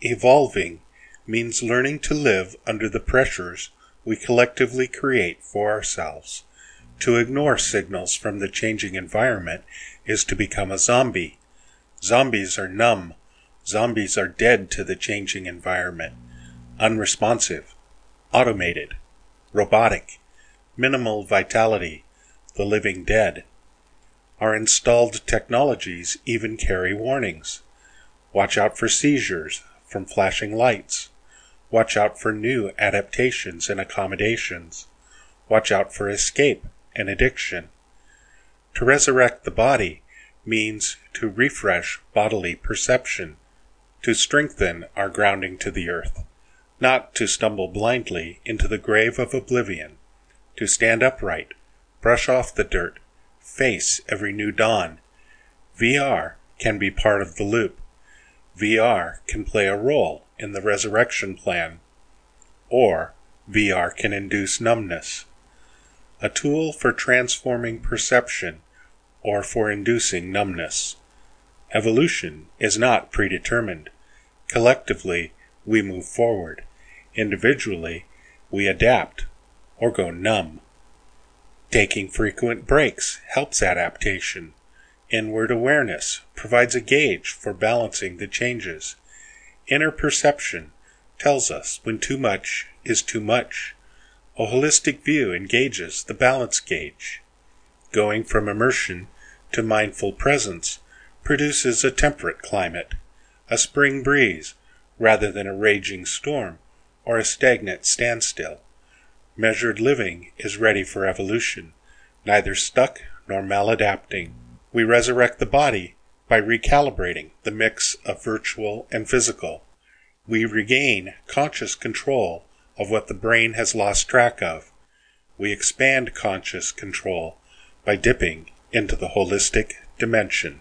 Evolving means learning to live under the pressures we collectively create for ourselves. To ignore signals from the changing environment is to become a zombie. Zombies are numb. Zombies are dead to the changing environment, unresponsive, automated, robotic, minimal vitality, the living dead. Our installed technologies even carry warnings. Watch out for seizures from flashing lights. Watch out for new adaptations and accommodations. Watch out for escape and addiction. To resurrect the body means to refresh bodily perception, to strengthen our grounding to the earth, not to stumble blindly into the grave of oblivion, to stand upright, brush off the dirt, face every new dawn. VR can be part of the loop. VR can play a role in the resurrection plan. Or VR can induce numbness. A tool for transforming perception or for inducing numbness. Evolution is not predetermined. Collectively, we move forward. Individually, we adapt or go numb. Taking frequent breaks helps adaptation. Inward awareness provides a gauge for balancing the changes. Inner perception tells us when too much is too much. A holistic view engages the balance gauge. Going from immersion to mindful presence produces a temperate climate, a spring breeze rather than a raging storm or a stagnant standstill. Measured living is ready for evolution, neither stuck nor maladapting. We resurrect the body by recalibrating the mix of virtual and physical. We regain conscious control of what the brain has lost track of. We expand conscious control by dipping into the holistic dimension.